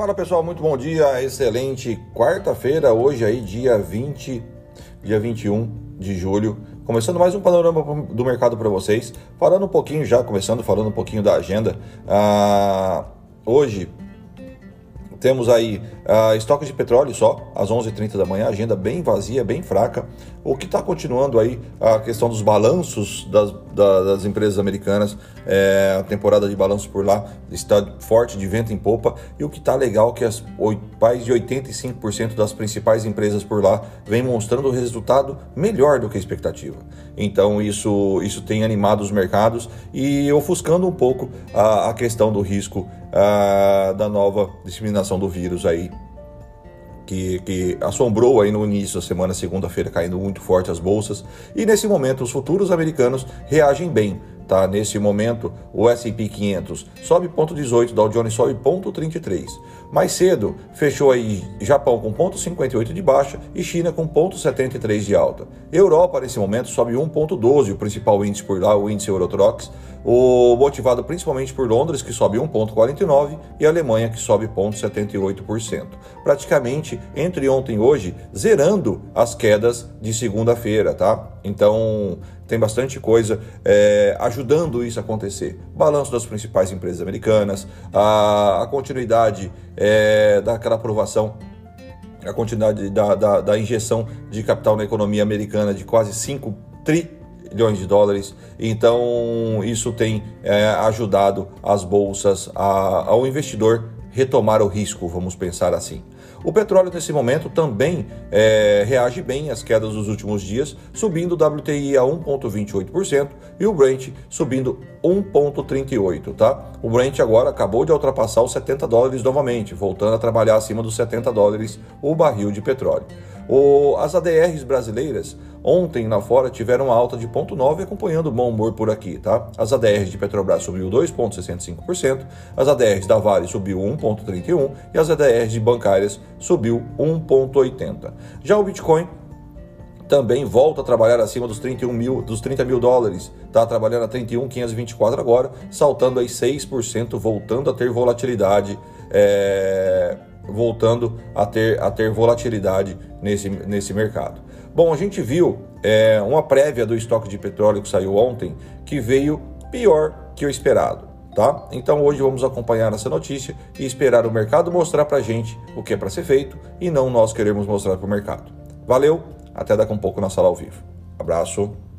Fala pessoal, muito bom dia, excelente quarta-feira, hoje aí dia 20, dia 21 de julho, começando mais um panorama do mercado para vocês, falando um pouquinho já, começando falando um pouquinho da agenda, ah, hoje temos aí uh, estoque de petróleo só, às 11h30 da manhã, agenda bem vazia, bem fraca. O que está continuando aí a questão dos balanços das, das empresas americanas, é, a temporada de balanços por lá está forte de vento em popa. E o que está legal é que as, mais de 85% das principais empresas por lá vem mostrando resultado melhor do que a expectativa. Então isso, isso tem animado os mercados e ofuscando um pouco a, a questão do risco a, da nova disseminação do vírus aí que, que, assombrou aí no início da semana, segunda-feira, caindo muito forte as bolsas. E nesse momento, os futuros americanos reagem bem. Tá? Nesse momento, o S&P 500 sobe 0,18, Dow Jones sobe 0,33. Mais cedo, fechou aí Japão com 0,58 de baixa e China com 0,73 de alta. Europa, nesse momento, sobe 1,12, o principal índice por lá, o índice Eurotrox, o motivado principalmente por Londres, que sobe 1,49, e Alemanha, que sobe 0,78%. Praticamente, entre ontem e hoje, zerando as quedas de segunda-feira, tá? Então, tem bastante coisa é, ajudando isso a acontecer. Balanço das principais empresas americanas, a, a continuidade é, daquela aprovação a continuidade da, da, da, injeção de capital na economia americana de quase 5 trilhões de dólares. Então, isso tem é, ajudado as bolsas, a, ao investidor retomar o risco, vamos pensar assim. O petróleo, nesse momento, também é, reage bem às quedas dos últimos dias, subindo o WTI a 1,28% e o Brent subindo 1,38%. Tá? O Brent agora acabou de ultrapassar os 70 dólares novamente, voltando a trabalhar acima dos 70 dólares o barril de petróleo. O, as ADRs brasileiras ontem lá fora tiveram alta de 0,9 acompanhando o bom humor por aqui, tá? As ADRs de Petrobras subiu 2,65%, as ADRs da Vale subiu 1,31% e as ADRs de bancárias subiu 1,80%. Já o Bitcoin também volta a trabalhar acima dos 31 mil, dos 30 mil dólares. Está trabalhando a 31,524 agora, saltando aí 6%, voltando a ter volatilidade. É voltando a ter, a ter volatilidade nesse, nesse mercado. Bom, a gente viu é, uma prévia do estoque de petróleo que saiu ontem que veio pior que o esperado. Tá? Então hoje vamos acompanhar essa notícia e esperar o mercado mostrar para gente o que é para ser feito e não nós queremos mostrar para o mercado. Valeu, até daqui a um pouco na sala ao vivo. Abraço.